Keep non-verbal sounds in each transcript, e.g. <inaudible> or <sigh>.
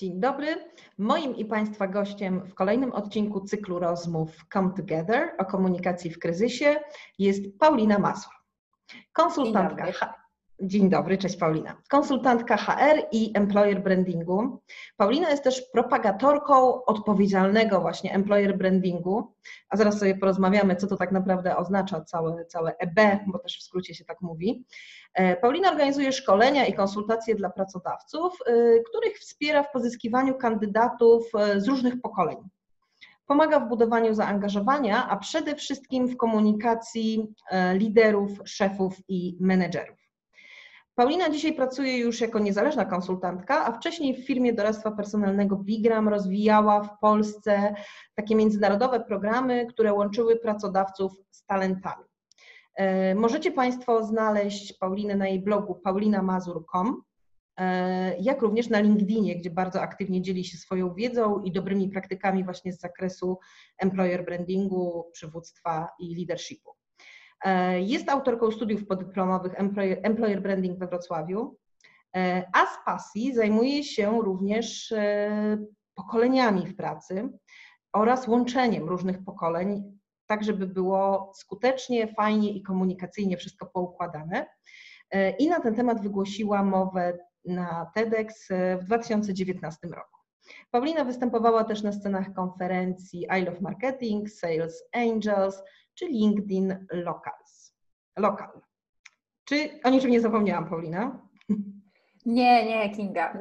Dzień dobry. Moim i Państwa gościem w kolejnym odcinku cyklu rozmów Come Together o komunikacji w kryzysie jest Paulina Masła, konsultantka. Dzień dobry. Cześć Paulina. Konsultantka HR i employer brandingu. Paulina jest też propagatorką odpowiedzialnego właśnie employer brandingu, a zaraz sobie porozmawiamy, co to tak naprawdę oznacza całe, całe EB, bo też w skrócie się tak mówi. E, Paulina organizuje szkolenia i konsultacje dla pracodawców, e, których wspiera w pozyskiwaniu kandydatów e, z różnych pokoleń. Pomaga w budowaniu zaangażowania, a przede wszystkim w komunikacji liderów, szefów i menedżerów. Paulina dzisiaj pracuje już jako niezależna konsultantka, a wcześniej w firmie doradztwa personalnego Bigram rozwijała w Polsce takie międzynarodowe programy, które łączyły pracodawców z talentami. E, możecie Państwo znaleźć Paulinę na jej blogu paulinamazur.com, e, jak również na LinkedInie, gdzie bardzo aktywnie dzieli się swoją wiedzą i dobrymi praktykami właśnie z zakresu employer brandingu, przywództwa i leadershipu. E, jest autorką studiów podyplomowych Employer Branding we Wrocławiu, e, a z pasji zajmuje się również e, pokoleniami w pracy oraz łączeniem różnych pokoleń, tak żeby było skutecznie, fajnie i komunikacyjnie wszystko poukładane. I na ten temat wygłosiła mowę na TEDx w 2019 roku. Paulina występowała też na scenach konferencji I Love Marketing, Sales Angels, czy LinkedIn Locals. Local. Czy o niczym nie zapomniałam, Paulina? Nie, nie, Kinga. <laughs>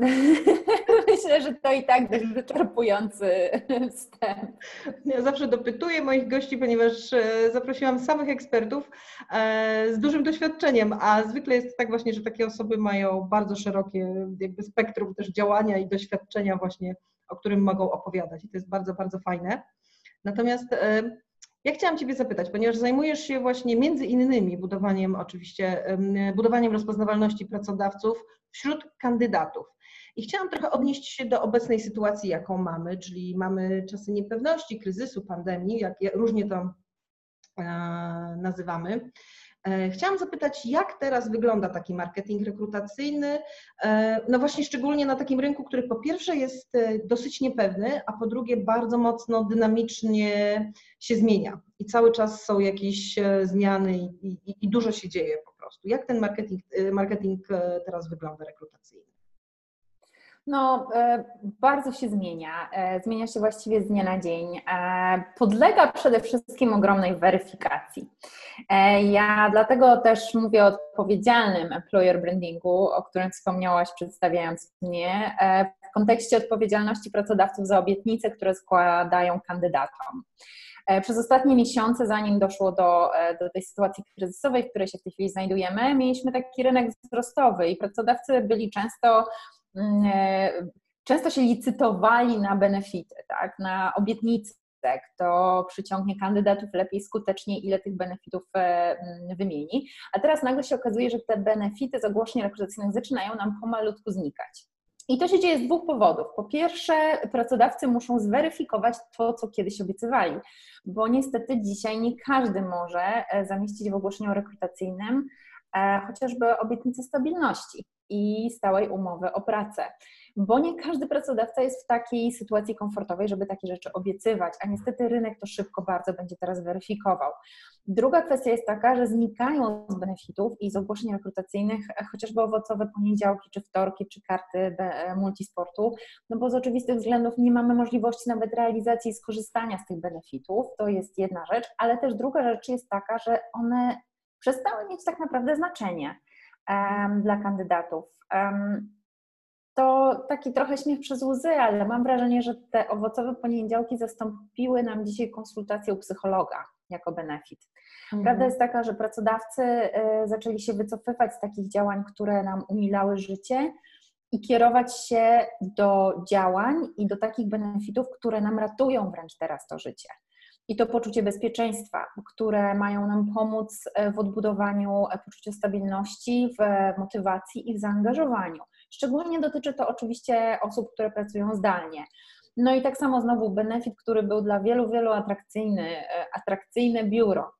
Myślę, że to i tak dość wyczerpujący <laughs> wstęp. Ja zawsze dopytuję moich gości, ponieważ e, zaprosiłam samych ekspertów e, z dużym doświadczeniem, a zwykle jest tak właśnie, że takie osoby mają bardzo szerokie jakby spektrum też działania i doświadczenia właśnie, o którym mogą opowiadać i to jest bardzo, bardzo fajne. Natomiast e, ja chciałam Ciebie zapytać, ponieważ zajmujesz się właśnie między innymi budowaniem oczywiście, budowaniem rozpoznawalności pracodawców wśród kandydatów. I chciałam trochę odnieść się do obecnej sytuacji, jaką mamy, czyli mamy czasy niepewności, kryzysu, pandemii, jak różnie to e, nazywamy. E, chciałam zapytać, jak teraz wygląda taki marketing rekrutacyjny, e, no właśnie szczególnie na takim rynku, który po pierwsze jest dosyć niepewny, a po drugie bardzo mocno dynamicznie się zmienia i cały czas są jakieś zmiany i, i, i dużo się dzieje po prostu. Jak ten marketing, marketing teraz wygląda rekrutacyjny? No, e, bardzo się zmienia. E, zmienia się właściwie z dnia na dzień. E, podlega przede wszystkim ogromnej weryfikacji. Ja dlatego też mówię o odpowiedzialnym employer brandingu, o którym wspomniałaś przedstawiając mnie, w kontekście odpowiedzialności pracodawców za obietnice, które składają kandydatom. Przez ostatnie miesiące, zanim doszło do, do tej sytuacji kryzysowej, w której się w tej chwili znajdujemy, mieliśmy taki rynek wzrostowy i pracodawcy byli często często się licytowali na benefity, tak, na obietnice, kto przyciągnie kandydatów lepiej, skuteczniej, ile tych benefitów e, mm, wymieni. A teraz nagle się okazuje, że te benefity z ogłoszeń rekrutacyjnych zaczynają nam pomalutku znikać. I to się dzieje z dwóch powodów. Po pierwsze, pracodawcy muszą zweryfikować to, co kiedyś obiecywali, bo niestety dzisiaj nie każdy może e, zamieścić w ogłoszeniu rekrutacyjnym chociażby obietnicę stabilności i stałej umowy o pracę. Bo nie każdy pracodawca jest w takiej sytuacji komfortowej, żeby takie rzeczy obiecywać, a niestety rynek to szybko bardzo będzie teraz weryfikował. Druga kwestia jest taka, że znikają z benefitów i z ogłoszeń rekrutacyjnych chociażby owocowe poniedziałki, czy wtorki, czy karty multisportu, no bo z oczywistych względów nie mamy możliwości nawet realizacji i skorzystania z tych benefitów. To jest jedna rzecz, ale też druga rzecz jest taka, że one przestały mieć tak naprawdę znaczenie dla kandydatów. To taki trochę śmiech przez łzy, ale mam wrażenie, że te owocowe poniedziałki zastąpiły nam dzisiaj konsultację u psychologa jako benefit. Mhm. Prawda jest taka, że pracodawcy y, zaczęli się wycofywać z takich działań, które nam umilały życie i kierować się do działań i do takich benefitów, które nam ratują wręcz teraz to życie i to poczucie bezpieczeństwa, które mają nam pomóc e, w odbudowaniu e, poczucia stabilności, w motywacji i w zaangażowaniu. Szczególnie dotyczy to oczywiście osób, które pracują zdalnie. No i tak samo znowu benefit, który był dla wielu, wielu atrakcyjny, e, atrakcyjne biuro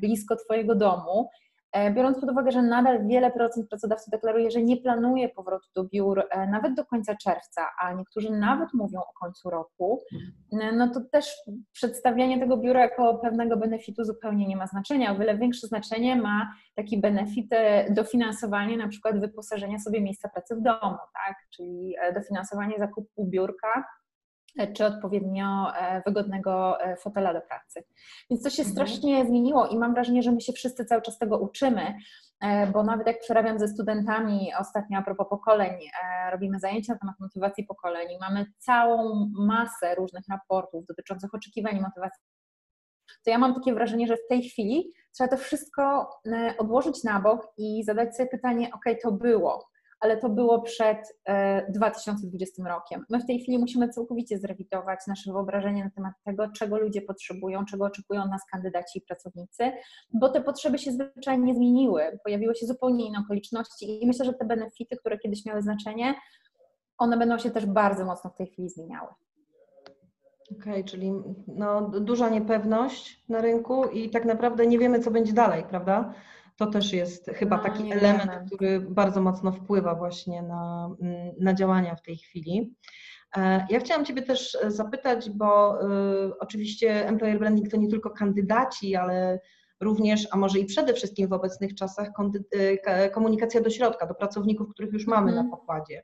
blisko Twojego domu, E, biorąc pod uwagę, że nadal wiele procent pracodawców deklaruje, że nie planuje powrotu do biur e, nawet do końca czerwca, a niektórzy nawet mówią o końcu roku, e, no to też przedstawianie tego biura jako pewnego benefitu zupełnie nie ma znaczenia. O wiele większe znaczenie ma taki benefit dofinansowanie na przykład wyposażenia sobie miejsca pracy w domu, tak? czyli dofinansowanie zakupu biurka czy odpowiednio e, wygodnego e, fotela do pracy. Więc to się mhm. strasznie zmieniło i mam wrażenie, że my się wszyscy cały czas tego uczymy, e, bo nawet jak przerabiam ze studentami ostatnio a propos pokoleń, robimy zajęcia na temat motywacji pokoleń i mamy całą masę różnych raportów dotyczących oczekiwań i motywacji to ja mam takie wrażenie, że w tej chwili trzeba to wszystko odłożyć na bok i zadać sobie pytanie, ok, to było, ale to było przed 2020 e, rokiem. My w tej chwili musimy całkowicie zrewidować nasze wyobrażenie na temat tego, czego ludzie potrzebują, czego oczekują nas kandydaci i pracownicy, bo te potrzeby się zwyczajnie zmieniły, pojawiły się zupełnie inne okoliczności i myślę, że te benefity, które kiedyś miały znaczenie, one będą się też bardzo mocno w tej chwili zmieniały. Okej, okay, czyli no, duża niepewność na rynku i tak naprawdę nie wiemy, co będzie dalej, prawda? To też jest chyba no, taki element, wiemy. który bardzo mocno wpływa właśnie na, mm, na działania w tej chwili. E, ja chciałam Ciebie też zapytać, bo y, oczywiście employer branding to nie tylko kandydaci, ale również, a może i przede wszystkim w obecnych czasach komunikacja do środka, do pracowników, których już mamy mm. na pokładzie.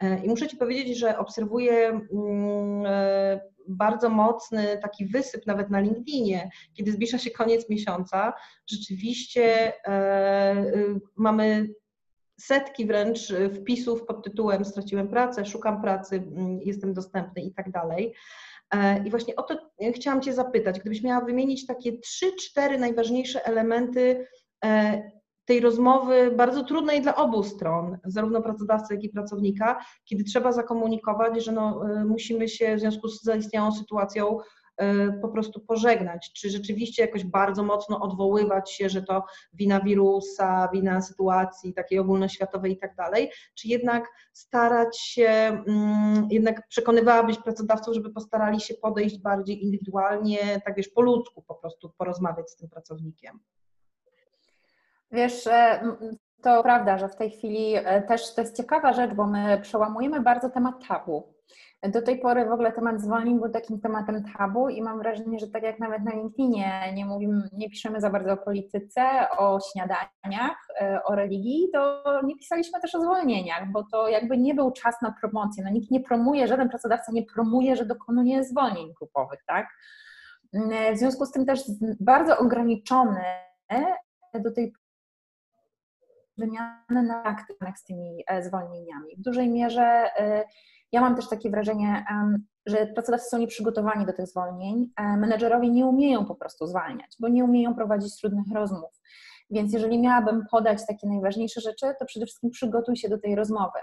E, I muszę Ci powiedzieć, że obserwuję mm, bardzo mocny taki wysyp nawet na LinkedInie, kiedy zbliża się koniec miesiąca, rzeczywiście e, y, mamy setki wręcz wpisów pod tytułem straciłem pracę, szukam pracy, mm, jestem dostępny i tak dalej. E, I właśnie o to chciałam Cię zapytać, gdybyś miała wymienić takie trzy, cztery najważniejsze elementy e, tej rozmowy bardzo trudnej dla obu stron, zarówno pracodawcy, jak i pracownika, kiedy trzeba zakomunikować, że no, y, musimy się w związku z zaistniałą sytuacją y, po prostu pożegnać, czy rzeczywiście jakoś bardzo mocno odwoływać się, że to wina wirusa, wina sytuacji takiej ogólnoświatowej i tak dalej, czy jednak starać się, mm, jednak przekonywałabyś pracodawców, żeby postarali się podejść bardziej indywidualnie, tak wiesz, po ludzku po prostu porozmawiać z tym pracownikiem. Wiesz, to prawda, że w tej chwili e, też to jest ciekawa rzecz, bo my przełamujemy bardzo temat tabu. Do tej pory w ogóle temat zwolnień był takim tematem tabu i mam wrażenie, że tak jak nawet na LinkedInie nie mówimy, nie piszemy za bardzo o polityce, o śniadaniach, e, o religii, to nie pisaliśmy też o zwolnieniach, bo to jakby nie był czas na promocję. No nikt nie promuje, żaden pracodawca nie promuje, że dokonuje zwolnień grupowych, tak? W związku z tym też bardzo ograniczony do tej wymianę na praktyk z tymi e, zwolnieniami. W dużej mierze e, ja mam też takie wrażenie, że pracodawcy są nieprzygotowani do tych zwolnień. E, menedżerowie nie umieją po prostu zwalniać, bo nie umieją prowadzić trudnych rozmów. Więc jeżeli miałabym podać takie najważniejsze rzeczy, to przede wszystkim przygotuj się do tej rozmowy.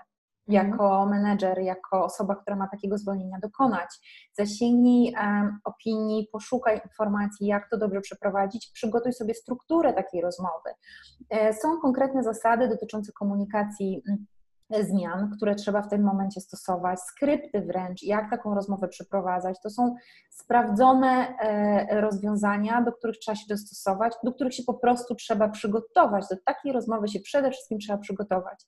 Mhm. jako menedżer, jako osoba, która ma takiego zwolnienia dokonać. Zasięgnij um, opinii, poszukaj informacji, jak to dobrze przeprowadzić, przygotuj sobie strukturę takiej rozmowy. E, są konkretne zasady dotyczące komunikacji mm, zmian, które trzeba w tym momencie stosować, skrypty wręcz, jak taką rozmowę przeprowadzać. To są sprawdzone e, rozwiązania, do których trzeba się dostosować, do których się po prostu trzeba przygotować. Do takiej rozmowy się przede wszystkim trzeba przygotować.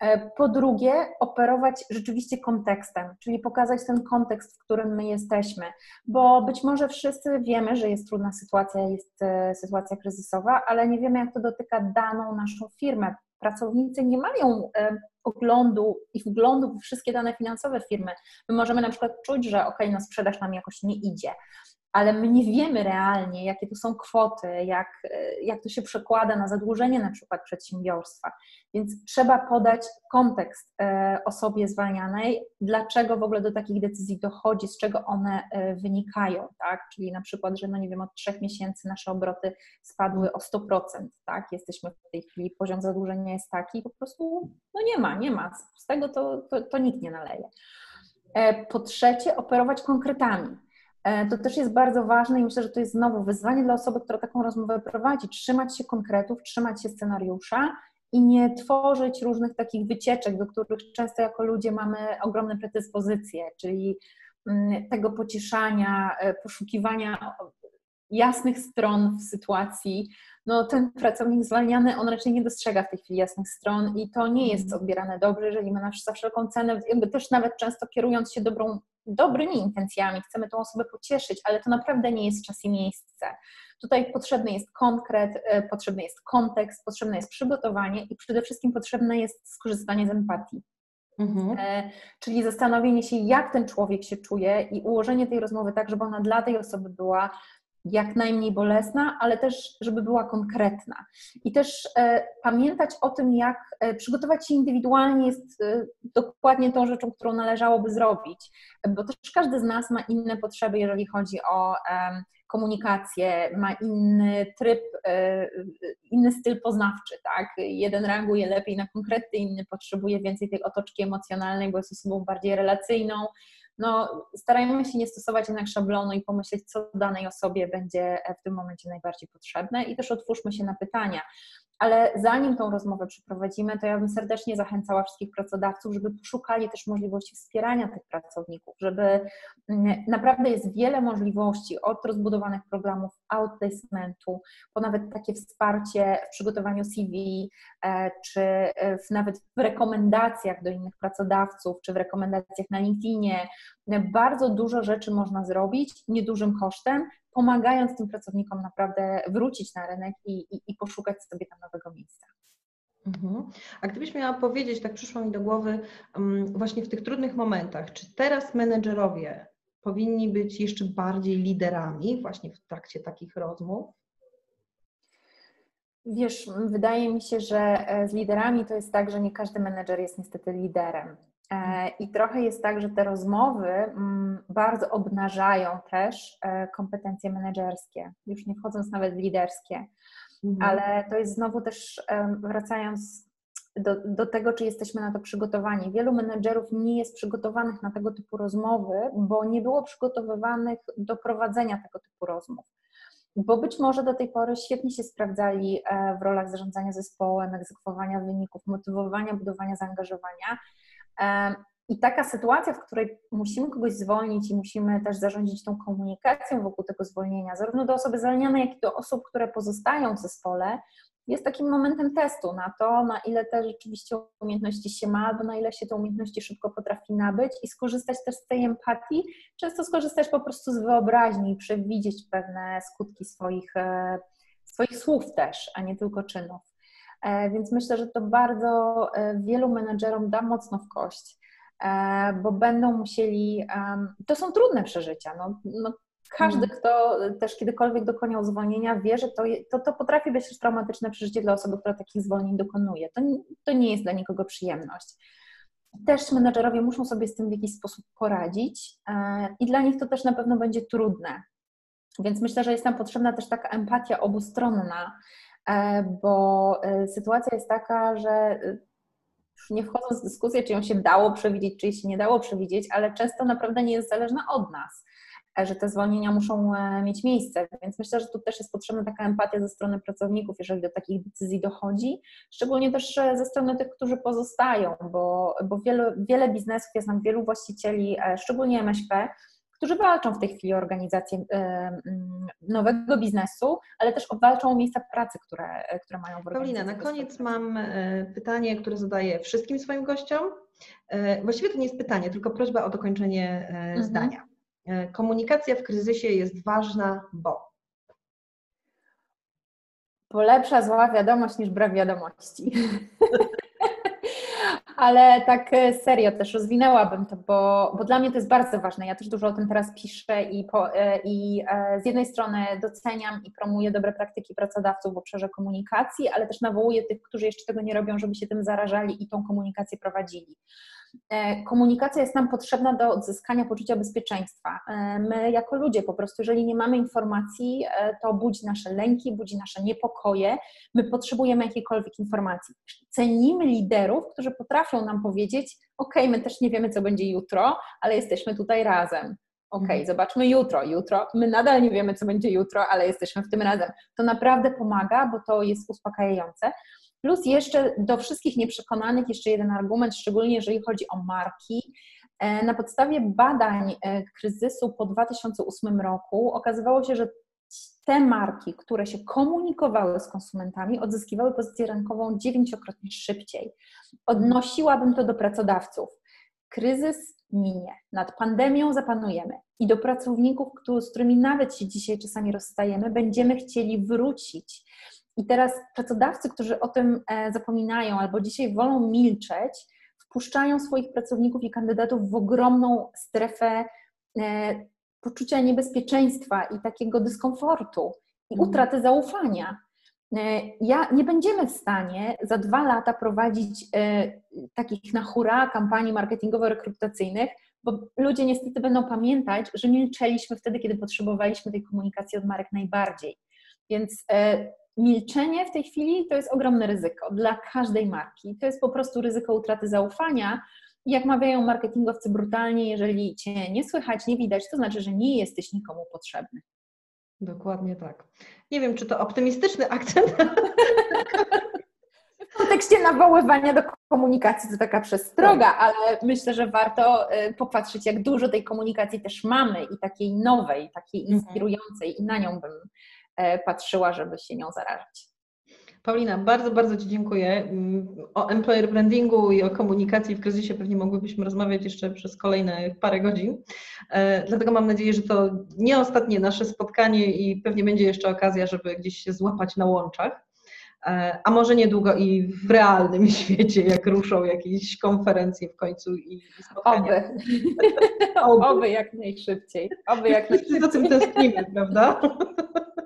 E, po drugie, operować rzeczywiście kontekstem, czyli pokazać ten kontekst, w którym my jesteśmy, bo być może wszyscy wiemy, że jest trudna sytuacja, jest e, sytuacja kryzysowa, ale nie wiemy, jak to dotyka daną naszą firmę. Pracownicy nie mają e, oglądu i wglądu w wszystkie dane finansowe firmy. My możemy na przykład czuć, że ok, no sprzedaż nam jakoś nie idzie, ale my nie wiemy realnie, jakie to są kwoty, jak, jak to się przekłada na zadłużenie na przykład przedsiębiorstwa. Więc trzeba podać kontekst e, osobie zwalnianej, dlaczego w ogóle do takich decyzji dochodzi, z czego one e, wynikają, tak? Czyli na przykład, że no nie wiem, od trzech miesięcy nasze obroty spadły o 100%, tak? Jesteśmy w tej chwili, poziom zadłużenia jest taki, po prostu no nie ma, nie ma. Z tego to, to, to nikt nie naleje. E, po trzecie, operować konkretami to też jest bardzo ważne i myślę, że to jest znowu wyzwanie dla osoby, która taką rozmowę prowadzi, trzymać się konkretów, trzymać się scenariusza i nie tworzyć różnych takich wycieczek, do których często jako ludzie mamy ogromne predyspozycje, czyli mm, tego pocieszania, e, poszukiwania jasnych stron w sytuacji, no ten pracownik zwalniany, on raczej nie dostrzega w tej chwili jasnych stron i to nie jest mhm. odbierane dobrze, jeżeli my za wszelką cenę, jakby też nawet często kierując się dobrą, dobrymi intencjami, chcemy tą osobę pocieszyć, ale to naprawdę nie jest czas i miejsce. Tutaj potrzebny jest konkret, e, potrzebny jest kontekst, potrzebne jest przygotowanie i przede wszystkim potrzebne jest skorzystanie z empatii. Mhm. E, czyli zastanowienie się, jak ten człowiek się czuje i ułożenie tej rozmowy tak, żeby ona dla tej osoby była jak najmniej bolesna, ale też, żeby była konkretna. I też e, pamiętać o tym, jak e, przygotować się indywidualnie jest e, dokładnie tą rzeczą, którą należałoby zrobić, bo też każdy z nas ma inne potrzeby, jeżeli chodzi o komunikację, ma inny tryb, e, inny styl poznawczy, tak? Jeden reaguje lepiej na konkrety, inny potrzebuje więcej tej otoczki emocjonalnej, bo jest osobą bardziej relacyjną. No, starajmy się nie stosować jednak szablonu i pomyśleć, co danej osobie będzie w tym momencie najbardziej potrzebne i też otwórzmy się na pytania. Ale zanim tą rozmowę przeprowadzimy, to ja bym serdecznie zachęcała wszystkich pracodawców, żeby poszukali też możliwości wspierania tych pracowników, żeby mm, naprawdę jest wiele możliwości od rozbudowanych programów outplacementu, po nawet takie wsparcie w przygotowaniu CV, e, czy e, w, nawet w rekomendacjach do innych pracodawców, czy w rekomendacjach na LinkedInie. Bardzo dużo rzeczy można zrobić niedużym kosztem, pomagając tym pracownikom naprawdę wrócić na rynek i, i, i poszukać sobie tam nowego miejsca. Mhm. A gdybyś miała powiedzieć, tak przyszło mi do głowy, um, właśnie w tych trudnych momentach, czy teraz menedżerowie powinni być jeszcze bardziej liderami właśnie w trakcie takich rozmów? Wiesz, wydaje mi się, że e, z liderami to jest tak, że nie każdy menedżer jest niestety liderem. E, I trochę jest tak, że te rozmowy mm, bardzo obnażają też e, kompetencje menedżerskie, już nie wchodząc nawet w liderskie. Mhm. Ale to jest znowu też wracając do, do tego, czy jesteśmy na to przygotowani. Wielu menedżerów nie jest przygotowanych na tego typu rozmowy, bo nie było przygotowywanych do prowadzenia tego typu rozmów. Bo być może do tej pory świetnie się sprawdzali e, w rolach zarządzania zespołem, egzekwowania wyników, motywowania, budowania zaangażowania, i taka sytuacja, w której musimy kogoś zwolnić i musimy też zarządzić tą komunikacją wokół tego zwolnienia, zarówno do osoby zwalnianej, jak i do osób, które pozostają w zespole, jest takim momentem testu na to, na ile te rzeczywiście umiejętności się ma, albo na ile się te umiejętności szybko potrafi nabyć i skorzystać też z tej empatii, często skorzystać po prostu z wyobraźni i przewidzieć pewne skutki swoich, e, swoich słów też, a nie tylko czynów. E, więc myślę, że to bardzo e, wielu menedżerom da mocno w kość, e, bo będą musieli. To są trudne przeżycia. No, no każdy, mm. kto też kiedykolwiek dokonał zwolnienia, wie, że to, to, to potrafi być też traumatyczne przeżycie dla osoby, która takich zwolnień dokonuje. To, to nie jest dla nikogo przyjemność. Też menedżerowie muszą sobie z tym w jakiś sposób poradzić i dla nich to też na pewno będzie trudne. Więc myślę, że jest tam potrzebna też taka empatia obustronna, bo e, sytuacja jest taka, że e, nie wchodząc w dyskusję, czy ją się dało przewidzieć, czy jej się nie dało przewidzieć, ale często naprawdę nie jest zależna od nas, że te zwolnienia muszą mieć miejsce. Więc myślę, że tu też jest potrzebna taka empatia ze strony pracowników, jeżeli do takich decyzji dochodzi, szczególnie też ze strony tych, którzy pozostają, bo, bo wiele, wiele biznesów, ja znam wielu właścicieli, szczególnie MŚP, którzy walczą w tej chwili o organizację e, mm, nowego biznesu, ale też walczą o miejsca pracy, które, które mają w organizacji. Paulina, na koniec mam e, pytanie, które zadaję wszystkim swoim gościom. E, właściwie to nie jest pytanie, tylko prośba o dokończenie mhm. zdania. Komunikacja w kryzysie jest ważna, bo bo lepsza zła wiadomość niż brak wiadomości. <laughs> ale tak e, serio też rozwinęłabym to, bo, bo dla mnie to jest bardzo ważne. Ja też dużo o tym teraz piszę i, po, e, i e, z jednej strony doceniam i promuję dobre praktyki pracodawców w obszarze komunikacji, ale też nawołuję tych, którzy jeszcze tego nie robią, żeby się tym zarażali i tą komunikację prowadzili. E, komunikacja jest nam potrzebna do odzyskania poczucia bezpieczeństwa. E, my, jako ludzie, po prostu, jeżeli nie mamy informacji, e, to budzi nasze lęki, budzi nasze niepokoje. My potrzebujemy jakiejkolwiek informacji. Cenimy liderów, którzy potrafią nam powiedzieć: OK, my też nie wiemy, co będzie jutro, ale jesteśmy tutaj razem. OK, mhm. zobaczmy jutro. Jutro, my nadal nie wiemy, co będzie jutro, ale jesteśmy w tym razem. To naprawdę pomaga, bo to jest uspokajające. Plus jeszcze do wszystkich nieprzekonanych jeszcze jeden argument, szczególnie jeżeli chodzi o marki. E, na podstawie badań e, kryzysu po 2008 roku okazywało się, że te marki, które się komunikowały z konsumentami, odzyskiwały pozycję rynkową dziewięciokrotnie szybciej. Odnosiłabym to do pracodawców. Kryzys minie, nad pandemią zapanujemy i do pracowników, z którymi nawet się dzisiaj czasami rozstajemy, będziemy chcieli wrócić. I teraz pracodawcy, którzy o tym e, zapominają albo dzisiaj wolą milczeć, wpuszczają swoich pracowników i kandydatów w ogromną strefę e, poczucia niebezpieczeństwa i takiego dyskomfortu i mhm. utraty zaufania. E, ja nie będziemy w stanie za dwa lata prowadzić takich na hura kampanii marketingowo-rekrutacyjnych, bo ludzie niestety będą pamiętać, że milczeliśmy wtedy, kiedy potrzebowaliśmy tej komunikacji od marek najbardziej. Więc milczenie w tej chwili to jest ogromne ryzyko dla każdej marki. To jest po prostu ryzyko utraty zaufania, jak mawiają marketingowcy brutalnie, jeżeli cię nie słychać, nie widać, to znaczy, że nie jesteś nikomu potrzebny. Dokładnie tak. Nie wiem, czy to optymistyczny akcent. <laughs> W kontekście nawoływania do komunikacji to taka przestroga, tak. ale myślę, że warto y, popatrzeć, jak dużo tej komunikacji też mamy i takiej nowej, takiej mhm. inspirującej, i na nią bym patrzyła, żeby się nią zarażać. Paulina, bardzo, bardzo Ci dziękuję. O employer brandingu i o komunikacji w kryzysie pewnie mogłybyśmy rozmawiać jeszcze przez kolejne parę godzin. E, dlatego mam nadzieję, że to nie ostatnie nasze spotkanie i pewnie będzie jeszcze okazja, żeby gdzieś się złapać na łączach. E, a może niedługo i w realnym <laughs> świecie, jak ruszą jakieś konferencje w końcu i spotkania. Oby. Oby jak najszybciej. Oby jak najszybciej. za tym tęsknimy, prawda? <laughs>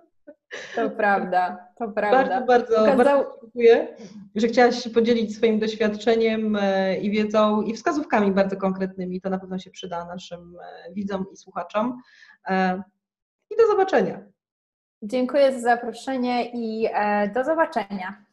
To prawda, to prawda. Bardzo, bardzo, Ukazał... bardzo dziękuję, że chciałaś się podzielić swoim doświadczeniem e, i wiedzą i wskazówkami bardzo konkretnymi. To na pewno się przyda naszym e, widzom i słuchaczom. E, I do zobaczenia. Dziękuję za zaproszenie i do zobaczenia.